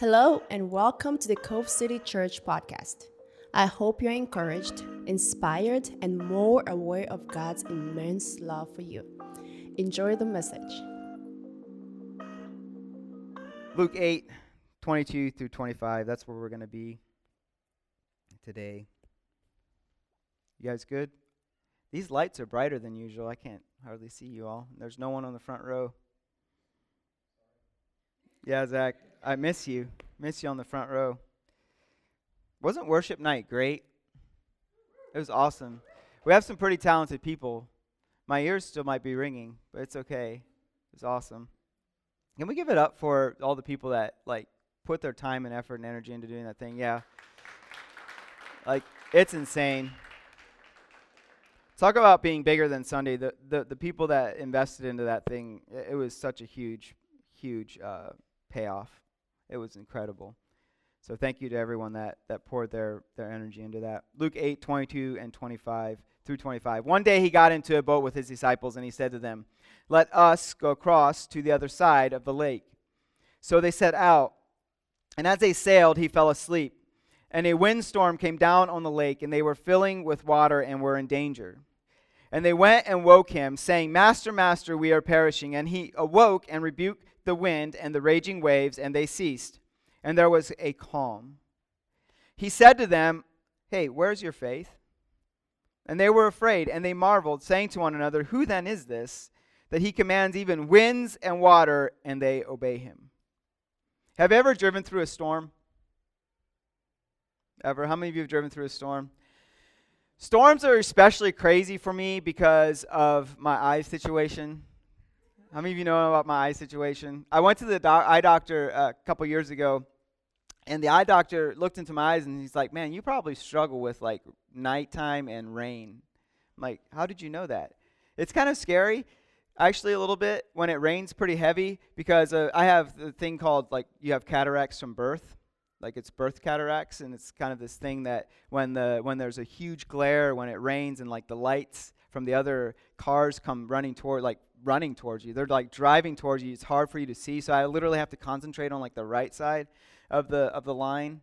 Hello, and welcome to the Cove City Church podcast. I hope you're encouraged, inspired, and more aware of God's immense love for you. Enjoy the message. Luke 8, 22 through 25. That's where we're going to be today. You guys good? These lights are brighter than usual. I can't hardly see you all. There's no one on the front row. Yeah, Zach. I miss you. Miss you on the front row. Wasn't worship night great? It was awesome. We have some pretty talented people. My ears still might be ringing, but it's okay. It was awesome. Can we give it up for all the people that like put their time and effort and energy into doing that thing? Yeah. Like it's insane. Talk about being bigger than Sunday. The the, the people that invested into that thing, it, it was such a huge, huge uh, payoff. It was incredible. So thank you to everyone that, that poured their, their energy into that. Luke 8, 22 and 25 through 25. One day he got into a boat with his disciples and he said to them, Let us go across to the other side of the lake. So they set out. And as they sailed, he fell asleep. And a windstorm came down on the lake, and they were filling with water and were in danger. And they went and woke him, saying, Master, Master, we are perishing. And he awoke and rebuked the wind and the raging waves, and they ceased. And there was a calm. He said to them, Hey, where's your faith? And they were afraid, and they marveled, saying to one another, Who then is this, that he commands even winds and water, and they obey him? Have you ever driven through a storm? Ever? How many of you have driven through a storm? Storms are especially crazy for me because of my eye situation. How many of you know about my eye situation? I went to the eye doctor a couple years ago, and the eye doctor looked into my eyes and he's like, "Man, you probably struggle with like nighttime and rain." I'm like, "How did you know that?" It's kind of scary, actually, a little bit when it rains pretty heavy because uh, I have the thing called like you have cataracts from birth, like it's birth cataracts, and it's kind of this thing that when the when there's a huge glare when it rains and like the lights from the other cars come running toward like running towards you. They're like driving towards you. It's hard for you to see. So I literally have to concentrate on like the right side of the of the line.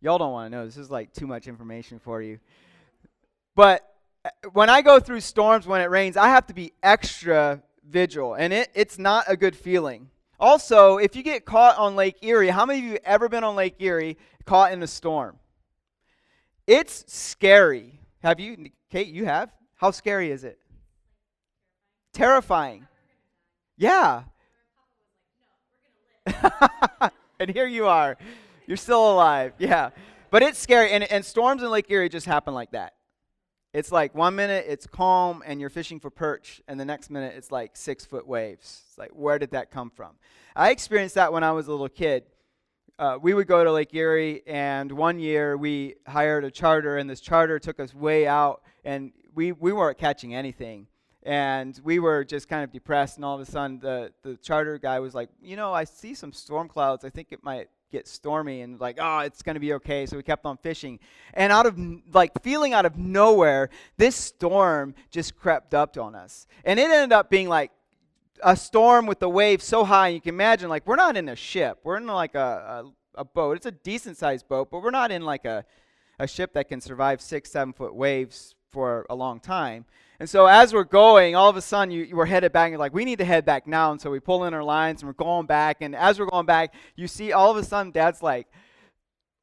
Y'all don't want to know. This is like too much information for you. But uh, when I go through storms when it rains, I have to be extra vigil, and it, it's not a good feeling. Also, if you get caught on Lake Erie, how many of you ever been on Lake Erie caught in a storm? It's scary. Have you, Kate? You have? How scary is it? Terrifying. Yeah. and here you are. You're still alive. Yeah. But it's scary. And, and storms in Lake Erie just happen like that. It's like one minute it's calm and you're fishing for perch, and the next minute it's like six foot waves. It's like, where did that come from? I experienced that when I was a little kid. Uh, we would go to Lake Erie, and one year we hired a charter, and this charter took us way out, and we, we weren't catching anything and we were just kind of depressed and all of a sudden the, the charter guy was like you know i see some storm clouds. I think it might get stormy and like oh it's going to be okay. So we kept on fishing. And out of like feeling out of nowhere this storm just crept up on us. And it ended up being like a storm with the waves so high you can imagine like we're not in a ship. We're in like a, a, a boat. It's a decent sized boat but we're not in like a, a ship that can survive six seven foot waves for a long time and so as we're going, all of a sudden you, you were headed back. And you're like, we need to head back now. And so we pull in our lines and we're going back. And as we're going back, you see all of a sudden Dad's like,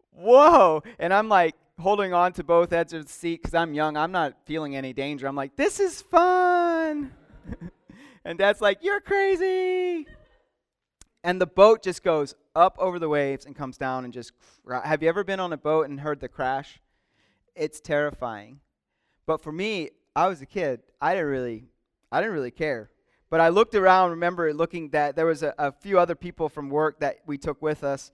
whoa. And I'm like holding on to both edges of the seat because I'm young. I'm not feeling any danger. I'm like, this is fun. and Dad's like, you're crazy. And the boat just goes up over the waves and comes down and just. Have you ever been on a boat and heard the crash? It's terrifying. But for me, I was a kid. I didn't really, I didn't really care. But I looked around, remember looking that there was a, a few other people from work that we took with us,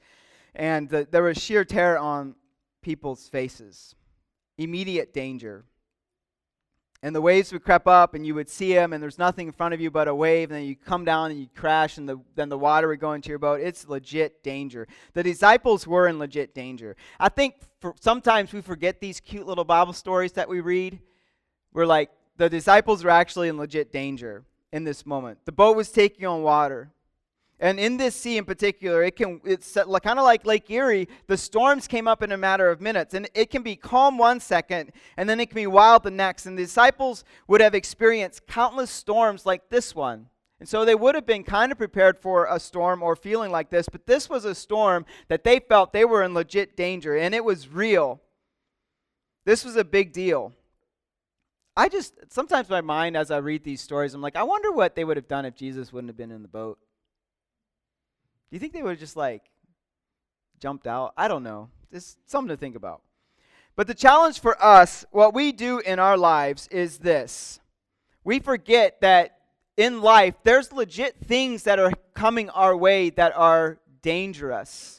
and the, there was sheer terror on people's faces, immediate danger. And the waves would creep up, and you would see them, and there's nothing in front of you but a wave, and then you come down and you crash, and the, then the water would go into your boat. It's legit danger. The disciples were in legit danger. I think sometimes we forget these cute little Bible stories that we read were like the disciples were actually in legit danger in this moment. The boat was taking on water. And in this sea in particular, it can it's kind of like Lake Erie. The storms came up in a matter of minutes, and it can be calm one second, and then it can be wild the next. And the disciples would have experienced countless storms like this one. And so they would have been kind of prepared for a storm or feeling like this, but this was a storm that they felt they were in legit danger, and it was real. This was a big deal. I just, sometimes my mind, as I read these stories, I'm like, I wonder what they would have done if Jesus wouldn't have been in the boat. Do you think they would have just like jumped out? I don't know. It's something to think about. But the challenge for us, what we do in our lives is this we forget that in life, there's legit things that are coming our way that are dangerous.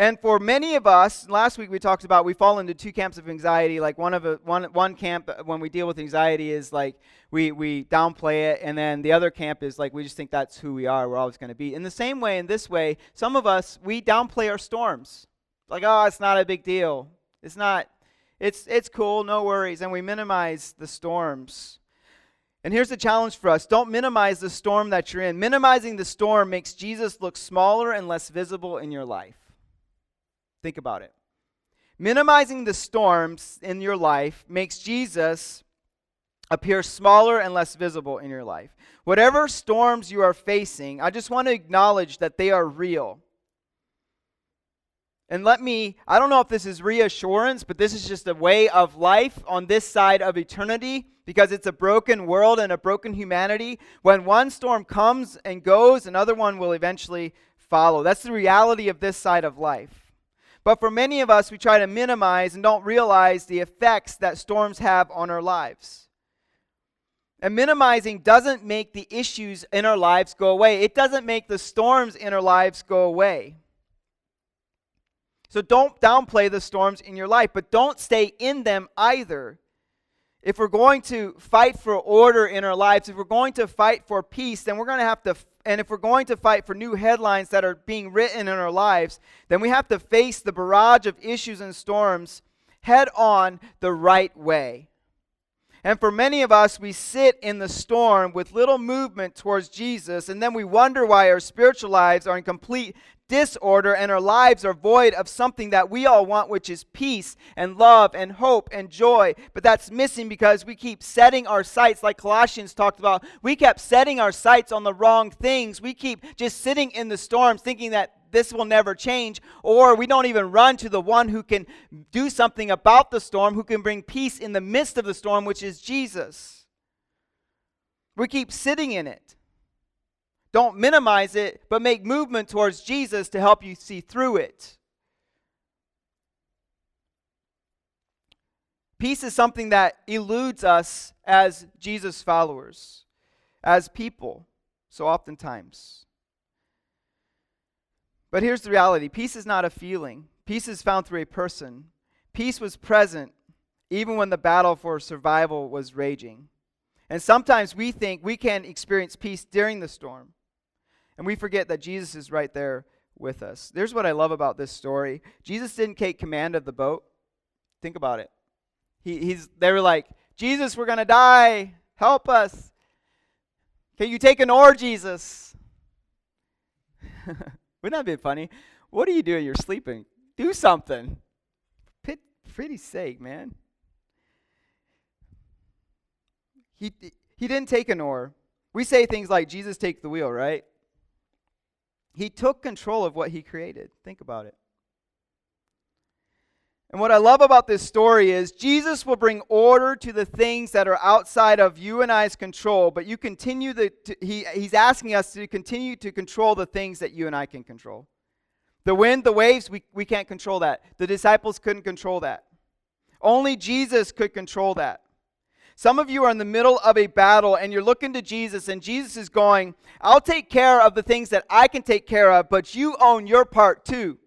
And for many of us, last week we talked about we fall into two camps of anxiety. Like one of a, one one camp when we deal with anxiety is like we we downplay it, and then the other camp is like we just think that's who we are. We're always going to be. In the same way, in this way, some of us we downplay our storms. Like oh, it's not a big deal. It's not. It's it's cool, no worries, and we minimize the storms. And here's the challenge for us don't minimize the storm that you're in. Minimizing the storm makes Jesus look smaller and less visible in your life. Think about it. Minimizing the storms in your life makes Jesus appear smaller and less visible in your life. Whatever storms you are facing, I just want to acknowledge that they are real. And let me, I don't know if this is reassurance, but this is just a way of life on this side of eternity because it's a broken world and a broken humanity. When one storm comes and goes, another one will eventually follow. That's the reality of this side of life. But for many of us, we try to minimize and don't realize the effects that storms have on our lives. And minimizing doesn't make the issues in our lives go away, it doesn't make the storms in our lives go away. So don't downplay the storms in your life, but don't stay in them either if we're going to fight for order in our lives, if we're going to fight for peace, then we're going to have to, and if we're going to fight for new headlines that are being written in our lives, then we have to face the barrage of issues and storms head on the right way. And for many of us, we sit in the storm with little movement towards Jesus, and then we wonder why our spiritual lives are in complete disorder and our lives are void of something that we all want, which is peace and love and hope and joy. But that's missing because we keep setting our sights, like Colossians talked about. We kept setting our sights on the wrong things. We keep just sitting in the storms thinking that this will never change, or we don't even run to the one who can do something about the storm, who can bring peace in the midst of the storm, which is Jesus. We keep sitting in it. Don't minimize it, but make movement towards Jesus to help you see through it. Peace is something that eludes us as Jesus followers, as people, so oftentimes. But here's the reality peace is not a feeling, peace is found through a person. Peace was present even when the battle for survival was raging. And sometimes we think we can experience peace during the storm. And we forget that Jesus is right there with us. There's what I love about this story Jesus didn't take command of the boat. Think about it. He, he's, they were like, Jesus, we're going to die. Help us. Can you take an oar, Jesus? Wouldn't that be funny? What are you doing? You're sleeping. Do something. Pit, pretty sake, man. He, he didn't take an oar. We say things like, Jesus, take the wheel, right? He took control of what he created. Think about it. And what I love about this story is Jesus will bring order to the things that are outside of you and I's control, but you continue the, to, he, he's asking us to continue to control the things that you and I can control. The wind, the waves, we, we can't control that. The disciples couldn't control that. Only Jesus could control that. Some of you are in the middle of a battle and you're looking to Jesus, and Jesus is going, I'll take care of the things that I can take care of, but you own your part too.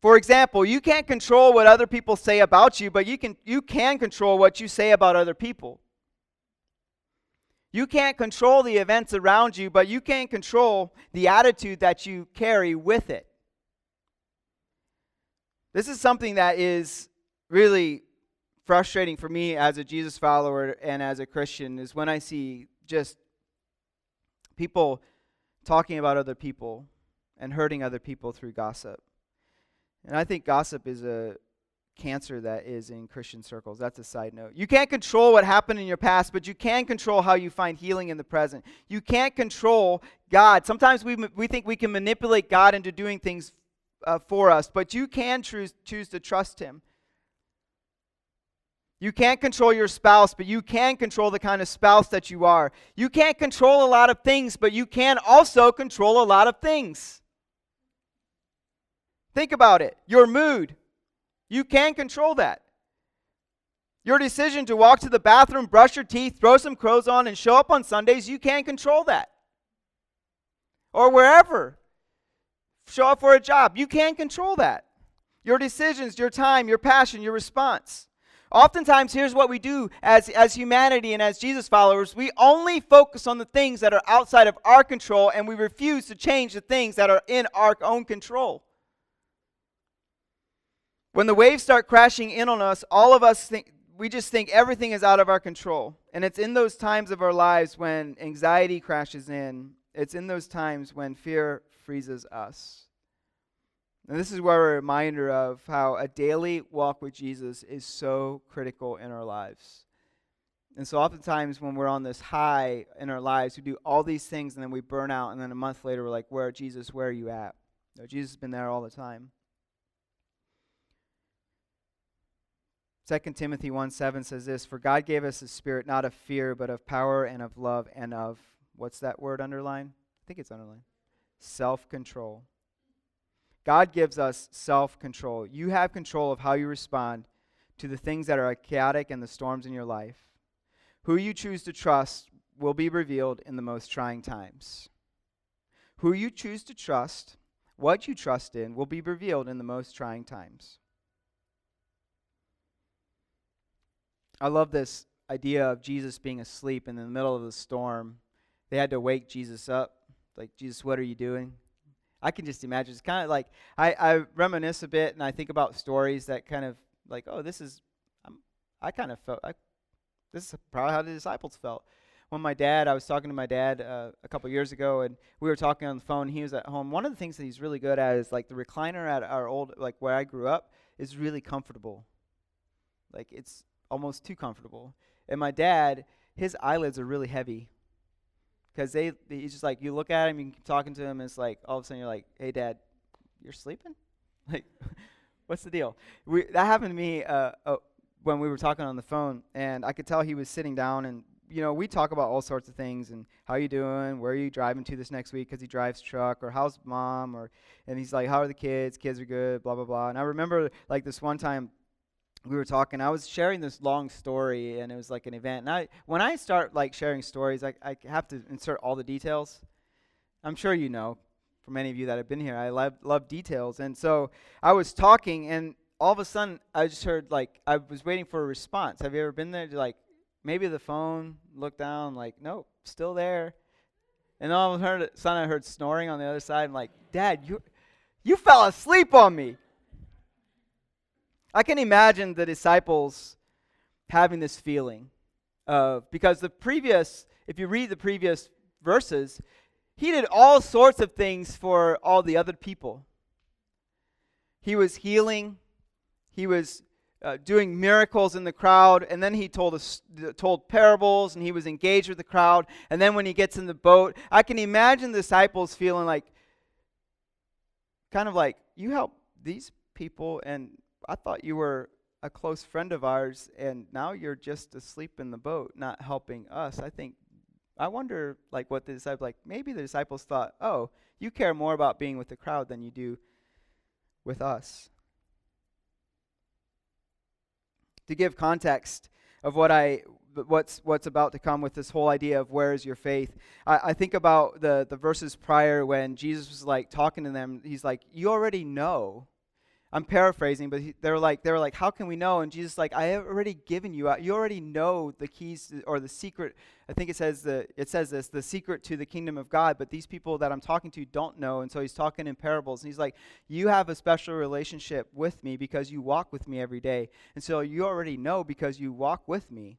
For example, you can't control what other people say about you, but you can, you can control what you say about other people. You can't control the events around you, but you can control the attitude that you carry with it. This is something that is really frustrating for me as a Jesus follower and as a Christian is when I see just People talking about other people and hurting other people through gossip. And I think gossip is a cancer that is in Christian circles. That's a side note. You can't control what happened in your past, but you can control how you find healing in the present. You can't control God. Sometimes we, we think we can manipulate God into doing things uh, for us, but you can choose, choose to trust Him. You can't control your spouse, but you can control the kind of spouse that you are. You can't control a lot of things, but you can also control a lot of things. Think about it. Your mood. You can control that. Your decision to walk to the bathroom, brush your teeth, throw some clothes on, and show up on Sundays, you can control that. Or wherever. Show up for a job. You can control that. Your decisions, your time, your passion, your response. Oftentimes, here's what we do as, as humanity and as Jesus followers we only focus on the things that are outside of our control and we refuse to change the things that are in our own control. When the waves start crashing in on us, all of us think, we just think everything is out of our control. And it's in those times of our lives when anxiety crashes in, it's in those times when fear freezes us. And this is where a reminder of how a daily walk with Jesus is so critical in our lives. And so, oftentimes, when we're on this high in our lives, we do all these things and then we burn out. And then a month later, we're like, Where, Jesus, where are you at? No, Jesus has been there all the time. 2 Timothy 1 7 says this For God gave us a spirit not of fear, but of power and of love and of, what's that word underlined? I think it's underlined. Self control. God gives us self control. You have control of how you respond to the things that are chaotic and the storms in your life. Who you choose to trust will be revealed in the most trying times. Who you choose to trust, what you trust in, will be revealed in the most trying times. I love this idea of Jesus being asleep in the middle of the storm. They had to wake Jesus up. Like, Jesus, what are you doing? I can just imagine. It's kind of like I, I reminisce a bit and I think about stories that kind of like, oh, this is, I'm, I kind of felt, I, this is probably how the disciples felt. When my dad, I was talking to my dad uh, a couple years ago, and we were talking on the phone. He was at home. One of the things that he's really good at is like the recliner at our old, like where I grew up, is really comfortable. Like it's almost too comfortable. And my dad, his eyelids are really heavy because they he's just like you look at him, you keep talking to him, and it's like all of a sudden you're like, "Hey, Dad, you're sleeping? Like, what's the deal?" We, that happened to me uh, uh, when we were talking on the phone, and I could tell he was sitting down, and you know we talk about all sorts of things and how you doing, where are you driving to this next week because he drives truck, or how's mom, or and he's like, "How are the kids? Kids are good." Blah blah blah. And I remember like this one time we were talking i was sharing this long story and it was like an event and i when i start like sharing stories i, I have to insert all the details. I'm sure you know for many of you that have been here i love, love details and so i was talking and all of a sudden i just heard like i was waiting for a response. Have you ever been there like maybe the phone look down like nope still there and all of a sudden i heard snoring on the other side i'm like dad you you fell asleep on me I can imagine the disciples having this feeling of, because the previous, if you read the previous verses, he did all sorts of things for all the other people. He was healing, he was uh, doing miracles in the crowd, and then he told us told parables, and he was engaged with the crowd. And then when he gets in the boat, I can imagine the disciples feeling like, kind of like, you help these people, and I thought you were a close friend of ours, and now you're just asleep in the boat, not helping us. I think, I wonder, like, what the disciples, like, maybe the disciples thought, oh, you care more about being with the crowd than you do with us. To give context of what I what's what's about to come with this whole idea of where is your faith. I, I think about the the verses prior when Jesus was like talking to them. He's like, you already know I'm paraphrasing, but he, they were like, they were like, how can we know? And Jesus like, I have already given you. You already know the keys or the secret. I think it says the it says this, the secret to the kingdom of God. But these people that I'm talking to don't know, and so he's talking in parables. And he's like, you have a special relationship with me because you walk with me every day, and so you already know because you walk with me.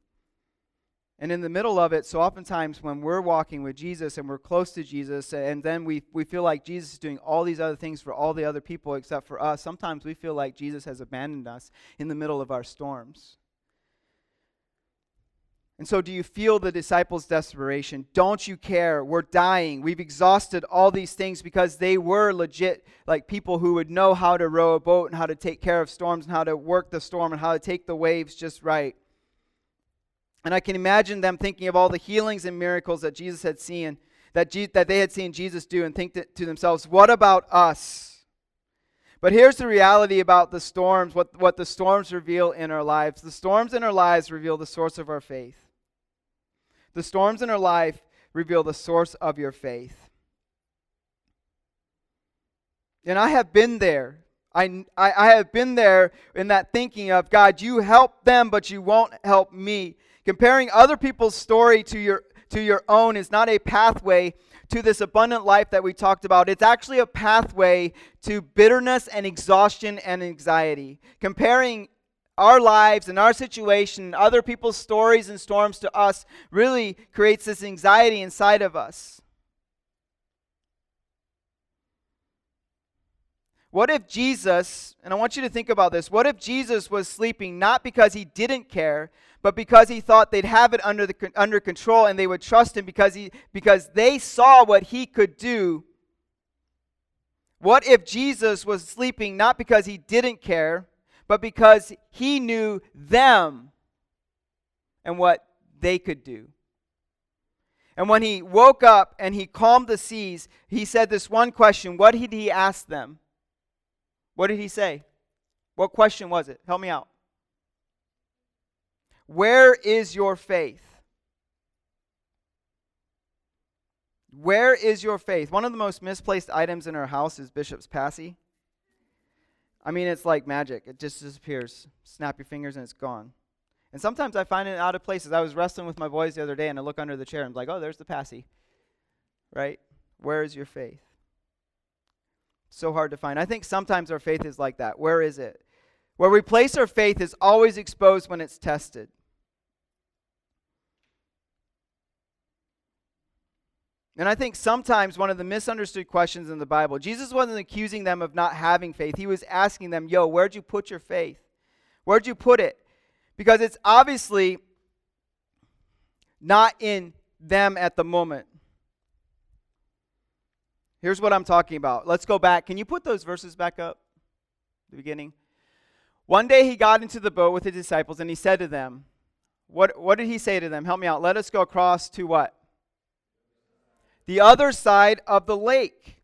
And in the middle of it, so oftentimes when we're walking with Jesus and we're close to Jesus, and then we, we feel like Jesus is doing all these other things for all the other people except for us, sometimes we feel like Jesus has abandoned us in the middle of our storms. And so, do you feel the disciples' desperation? Don't you care? We're dying. We've exhausted all these things because they were legit, like people who would know how to row a boat and how to take care of storms and how to work the storm and how to take the waves just right. And I can imagine them thinking of all the healings and miracles that Jesus had seen, that, Je- that they had seen Jesus do, and think to, to themselves, what about us? But here's the reality about the storms, what, what the storms reveal in our lives. The storms in our lives reveal the source of our faith. The storms in our life reveal the source of your faith. And I have been there. I, I, I, have been there in that thinking of, God, you help them, but you won't help me. Comparing other people's story to your, to your own is not a pathway to this abundant life that we talked about. It's actually a pathway to bitterness and exhaustion and anxiety. Comparing our lives and our situation, other people's stories and storms to us, really creates this anxiety inside of us. What if Jesus, and I want you to think about this, what if Jesus was sleeping not because he didn't care, but because he thought they'd have it under, the, under control and they would trust him because, he, because they saw what he could do? What if Jesus was sleeping not because he didn't care, but because he knew them and what they could do. And when he woke up and he calmed the seas, he said this one question. What did he ask them? What did he say? What question was it? Help me out. Where is your faith? Where is your faith? One of the most misplaced items in our house is Bishop's Passy. I mean, it's like magic. It just disappears. Snap your fingers and it's gone. And sometimes I find it out of places. I was wrestling with my boys the other day and I look under the chair and I'm like, oh, there's the passy. Right? Where is your faith? So hard to find. I think sometimes our faith is like that. Where is it? Where we place our faith is always exposed when it's tested. And I think sometimes one of the misunderstood questions in the Bible, Jesus wasn't accusing them of not having faith. He was asking them, Yo, where'd you put your faith? Where'd you put it? Because it's obviously not in them at the moment. Here's what I'm talking about. Let's go back. Can you put those verses back up? The beginning. One day he got into the boat with his disciples and he said to them, What, what did he say to them? Help me out. Let us go across to what? The other side of the lake.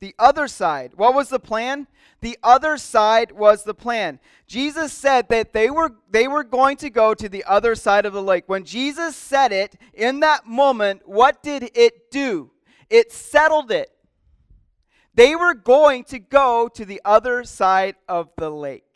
The other side. What was the plan? The other side was the plan. Jesus said that they were they were going to go to the other side of the lake. When Jesus said it, in that moment, what did it do? It settled it. They were going to go to the other side of the lake.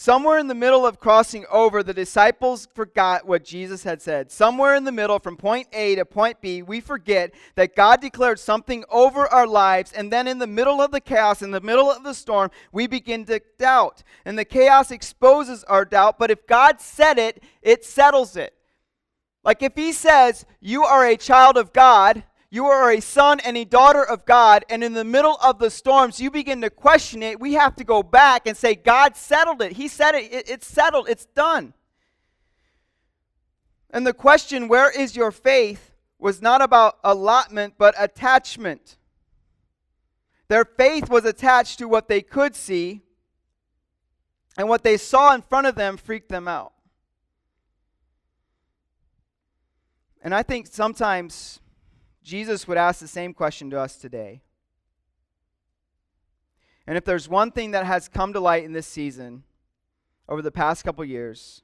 Somewhere in the middle of crossing over, the disciples forgot what Jesus had said. Somewhere in the middle, from point A to point B, we forget that God declared something over our lives, and then in the middle of the chaos, in the middle of the storm, we begin to doubt. And the chaos exposes our doubt, but if God said it, it settles it. Like if He says, You are a child of God, you are a son and a daughter of God, and in the middle of the storms, you begin to question it. We have to go back and say, God settled it. He said it. it it's settled. It's done. And the question, where is your faith, was not about allotment, but attachment. Their faith was attached to what they could see, and what they saw in front of them freaked them out. And I think sometimes Jesus would ask the same question to us today. And if there's one thing that has come to light in this season over the past couple years,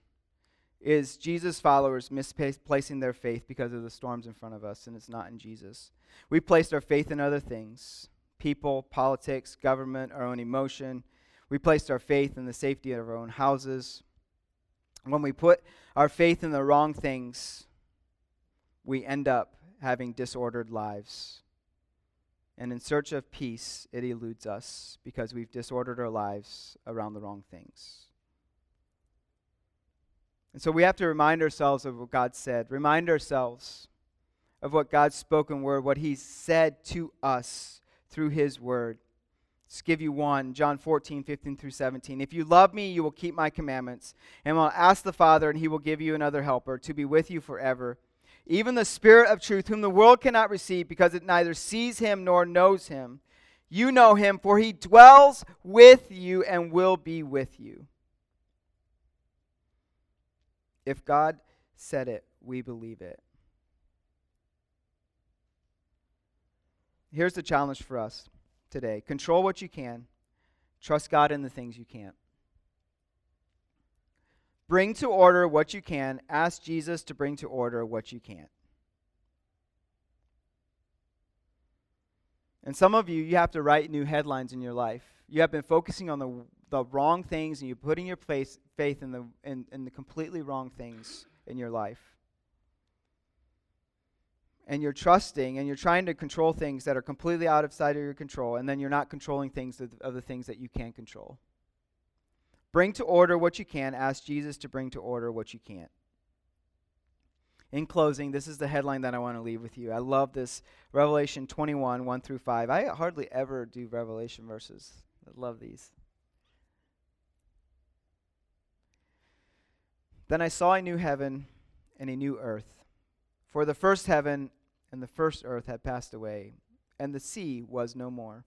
is Jesus' followers misplacing their faith because of the storms in front of us, and it's not in Jesus. We placed our faith in other things people, politics, government, our own emotion. We placed our faith in the safety of our own houses. When we put our faith in the wrong things, we end up having disordered lives. And in search of peace, it eludes us because we've disordered our lives around the wrong things. And so we have to remind ourselves of what God said, remind ourselves of what God's spoken word, what He said to us through His word. Let's give you one John 14, 15 through 17. If you love me, you will keep my commandments, and I will ask the Father, and He will give you another helper to be with you forever. Even the Spirit of truth, whom the world cannot receive because it neither sees Him nor knows Him. You know Him, for He dwells with you and will be with you. If God said it, we believe it. Here's the challenge for us today control what you can, trust God in the things you can't. Bring to order what you can, ask Jesus to bring to order what you can't. And some of you, you have to write new headlines in your life. You have been focusing on the the wrong things and you're putting your place, faith in the, in, in the completely wrong things in your life. And you're trusting and you're trying to control things that are completely out of sight of your control, and then you're not controlling things of, of the things that you can control. Bring to order what you can. Ask Jesus to bring to order what you can't. In closing, this is the headline that I want to leave with you. I love this Revelation 21, 1 through 5. I hardly ever do Revelation verses. I love these. Then I saw a new heaven and a new earth. For the first heaven and the first earth had passed away, and the sea was no more.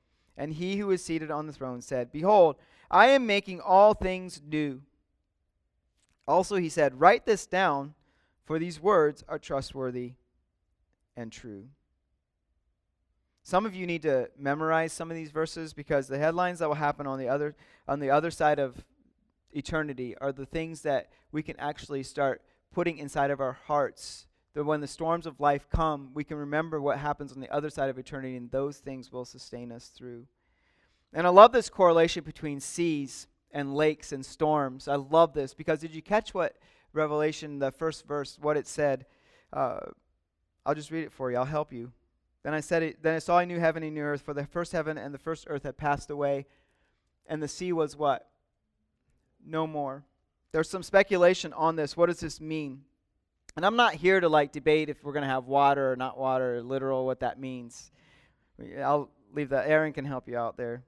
And he who is seated on the throne said, Behold, I am making all things new. Also he said, Write this down, for these words are trustworthy and true. Some of you need to memorize some of these verses because the headlines that will happen on the other on the other side of eternity are the things that we can actually start putting inside of our hearts. That when the storms of life come, we can remember what happens on the other side of eternity, and those things will sustain us through. And I love this correlation between seas and lakes and storms. I love this because did you catch what Revelation, the first verse, what it said? Uh, I'll just read it for you. I'll help you. Then I said, it, then I saw a new heaven and new earth, for the first heaven and the first earth had passed away, and the sea was what? No more. There's some speculation on this. What does this mean? And I'm not here to like debate if we're going to have water or not water, literal what that means. I'll leave that. Aaron can help you out there.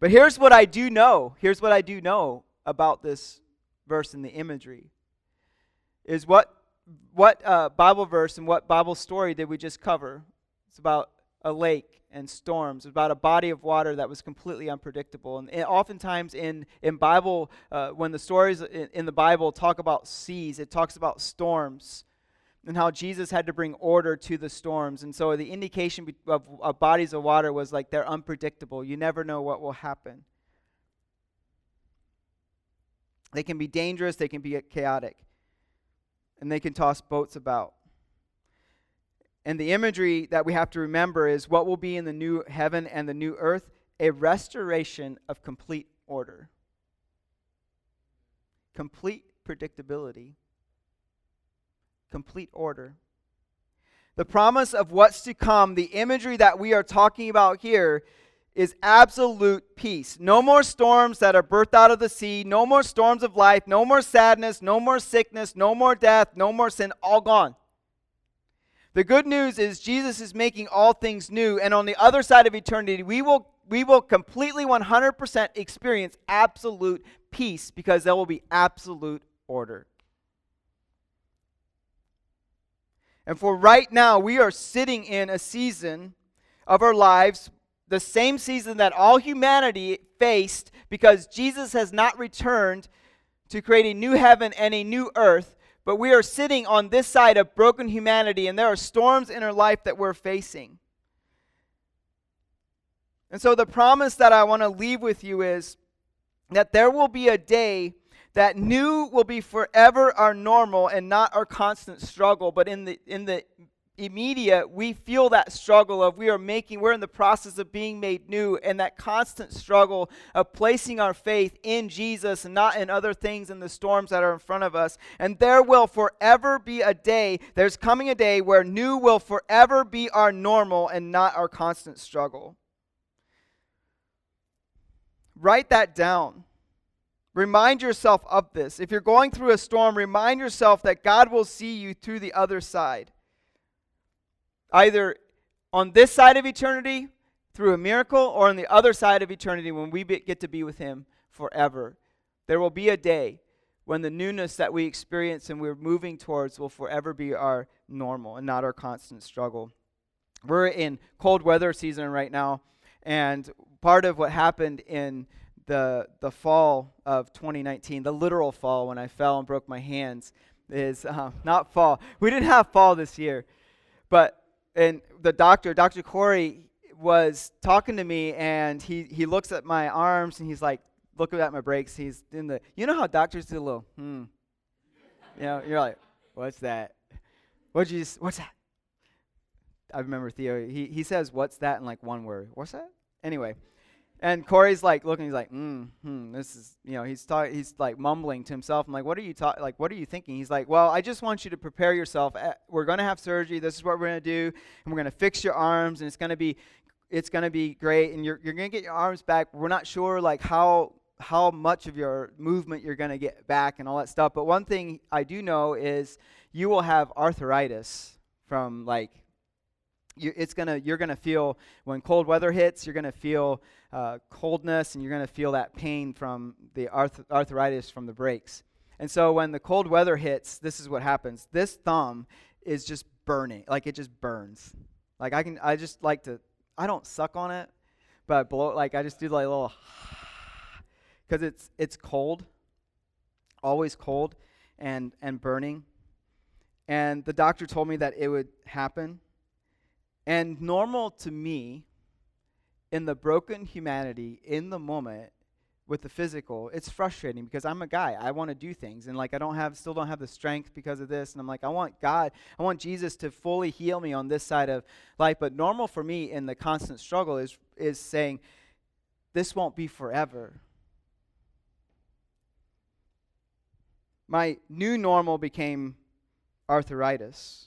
But here's what I do know. Here's what I do know about this verse and the imagery. Is what what uh, Bible verse and what Bible story did we just cover? It's about a lake and storms, about a body of water that was completely unpredictable. And, and oftentimes in, in Bible, uh, when the stories in, in the Bible talk about seas, it talks about storms and how Jesus had to bring order to the storms. And so the indication of, of, bodies of water was like they're unpredictable. You never know what will happen. They can be dangerous, they can be chaotic, and they can toss boats about. And the imagery that we have to remember is what will be in the new heaven and the new earth a restoration of complete order, complete predictability, complete order. The promise of what's to come, the imagery that we are talking about here, is absolute peace. No more storms that are birthed out of the sea, no more storms of life, no more sadness, no more sickness, no more death, no more sin, all gone. The good news is Jesus is making all things new, and on the other side of eternity, we will, we will completely 100% experience absolute peace because there will be absolute order. And for right now, we are sitting in a season of our lives, the same season that all humanity faced because Jesus has not returned to create a new heaven and a new earth. But we are sitting on this side of broken humanity, and there are storms in our life that we're facing. And so, the promise that I want to leave with you is that there will be a day that new will be forever our normal and not our constant struggle. But in the, in the immediate, we feel that struggle of we are making, we're in the process of being made new, and that constant struggle of placing our faith in Jesus and not in other things in the storms that are in front of us. And there will forever be a day, there's coming a day where new will forever be our normal and not our constant struggle. Write that down. Remind yourself of this. If you're going through a storm, remind yourself that God will see you through the other side either on this side of eternity through a miracle or on the other side of eternity when we be, get to be with Him forever. There will be a day when the newness that we experience and we're moving towards will forever be our normal and not our constant struggle. We're in cold weather season right now, and part of what happened in the the fall of 2019, the literal fall when I fell and broke my hands, is uh, not fall. We didn't have fall this year, but and the doctor, Dr. Corey, was talking to me, and he, he looks at my arms, and he's like, looking at my breaks. He's in the, you know how doctors do a little, hmm. You know, you're like, what's that? What'd you, what's that? I remember Theo, he, he says, what's that in like one word. What's that? Anyway, and Corey's like looking, he's like, mm, hmm, this is, you know, he's talking, he's like mumbling to himself. I'm like, what are you talking, like, what are you thinking? He's like, well, I just want you to prepare yourself. Eh, we're going to have surgery. This is what we're going to do. And we're going to fix your arms and it's going to be, it's to be great. And you're, you're going to get your arms back. We're not sure like how, how much of your movement you're going to get back and all that stuff. But one thing I do know is you will have arthritis from like you, it's gonna you're gonna feel when cold weather hits you're gonna feel uh, coldness and you're gonna feel that pain from the arth- arthritis from the breaks and so when the cold weather hits this is what happens. This thumb is just burning like it just burns. Like i can i just like to i don't suck on it but blow like i just do like a little because it's it's cold always cold and and burning. And the doctor told me that it would happen and normal to me, in the broken humanity, in the moment, with the physical, it's frustrating because I'm a guy. I want to do things and like I don't have still don't have the strength because of this and I'm like I want God, I want Jesus to fully heal me on this side of life, but normal for me in the constant struggle is is saying this won't be forever. My new normal became arthritis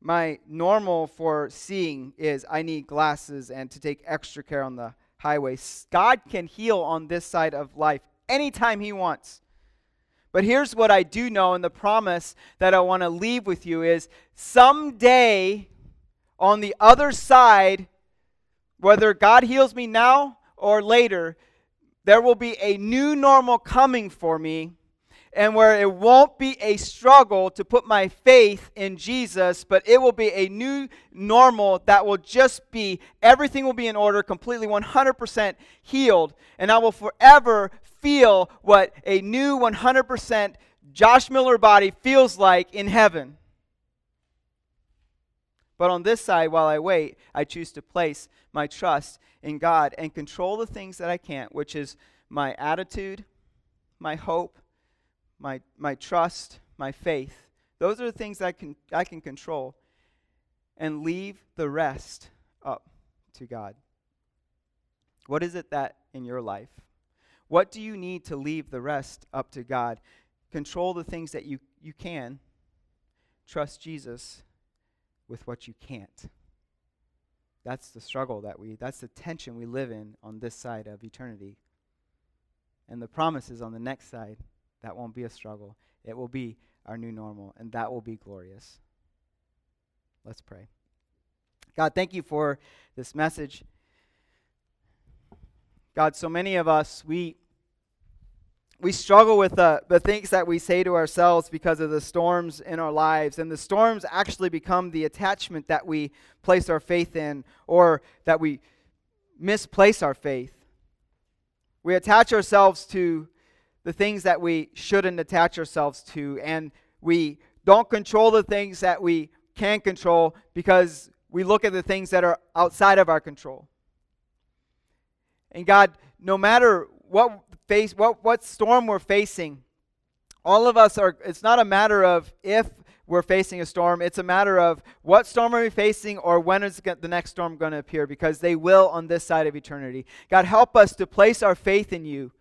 my normal for seeing is I need glasses and to take extra care on the highway. God can heal on this side of life anytime He wants. But here's what I do know, and the promise that I want to leave with you is someday on the other side, whether God heals me now or later, there will be a new normal coming for me and where it won't be a struggle to put my faith in Jesus, but it will be a new normal that will just be everything will be in order, completely 100% healed, and I will forever feel what a new 100% Josh Miller body feels like in heaven. But on this side, while I wait, I choose to place my trust in God and control the things that I can't, which is my attitude, my hope, my, my trust, my faith. Those are the things I can, I can control. And leave the rest up to God. What is it that in your life? What do you need to leave the rest up to God? Control the things that you, you can. Trust Jesus with what you can't. That's the struggle that we, that's the tension we live in on this side of eternity. And the promise is on the next side. That won't be a struggle. It will be our new normal, and that will be glorious. Let's pray. God, thank you for this message. God, so many of us, we we struggle with the, the things that we say to ourselves because of the storms in our lives. And the storms actually become the attachment that we place our faith in or that we misplace our faith. We attach ourselves to the things that we shouldn't attach ourselves to, and we don't control the things that we can control because we look at the things that are outside of our control. And God, no matter what face what what storm we're facing. All of us are it's not a matter of if we're facing a storm, it's a matter of what storm are we facing or when is the next storm going to appear because they will on this side of eternity. God help us to place our faith in you.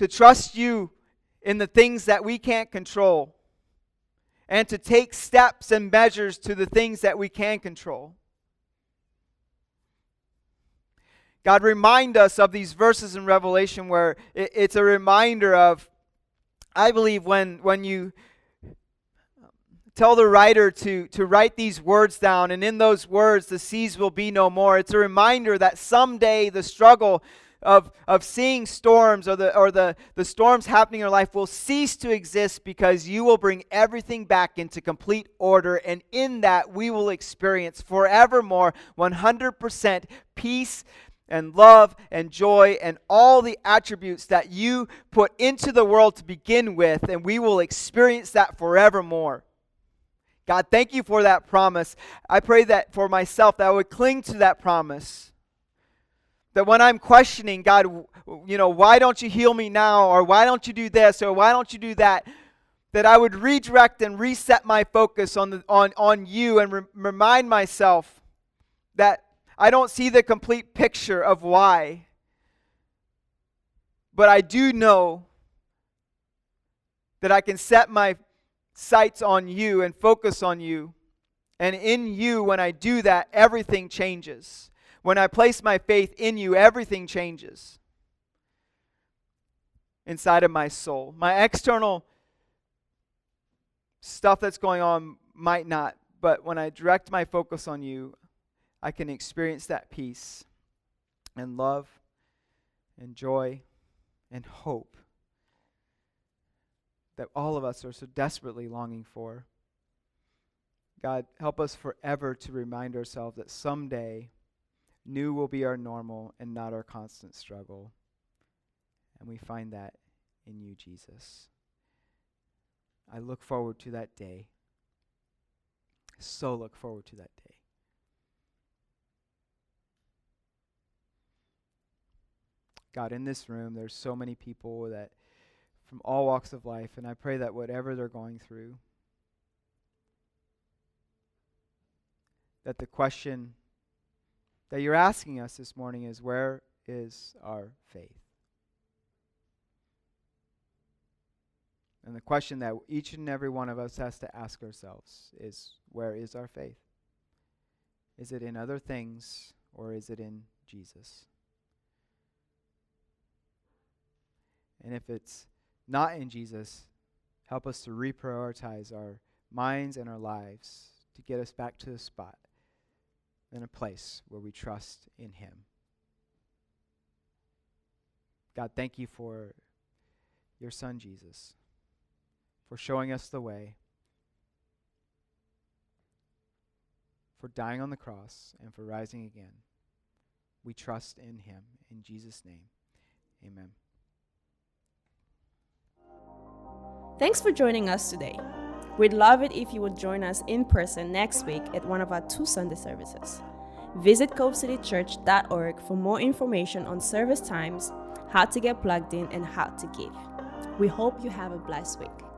To trust you in the things that we can't control and to take steps and measures to the things that we can control. God, remind us of these verses in Revelation where it's a reminder of, I believe, when, when you tell the writer to, to write these words down, and in those words, the seas will be no more. It's a reminder that someday the struggle of, of seeing storms or, the, or the, the storms happening in your life will cease to exist because you will bring everything back into complete order. And in that, we will experience forevermore 100% peace and love and joy and all the attributes that you put into the world to begin with, and we will experience that forevermore. God, thank you for that promise. I pray that for myself that I would cling to that promise. That when I'm questioning, God, you know, why don't you heal me now? Or why don't you do this? Or why don't you do that? That I would redirect and reset my focus on, the, on, on you and re- remind myself that I don't see the complete picture of why. But I do know that I can set my sights on you and focus on you. And in you, when I do that, everything changes. When I place my faith in you, everything changes inside of my soul. My external stuff that's going on might not, but when I direct my focus on you, I can experience that peace and love and joy and hope that all of us are so desperately longing for. God, help us forever to remind ourselves that someday new will be our normal and not our constant struggle. And we find that in you, Jesus. I look forward to that day. So look forward to that day. God, in this room, there's so many people that from all walks of life, and I pray that whatever they're going through, that the question that you're asking us this morning is where is our faith? And the question that each and every one of us has to ask ourselves is where is our faith? Is it in other things or is it in Jesus? And if it's not in Jesus, help us to reprioritize our minds and our lives to get us back to the spot and a place where we trust in Him. God, thank you for your Son, Jesus, for showing us the way, for dying on the cross, and for rising again. We trust in Him. In Jesus' name, amen. Thanks for joining us today. We'd love it if you would join us in person next week at one of our two Sunday services. Visit covecitychurch.org for more information on service times, how to get plugged in, and how to give. We hope you have a blessed week.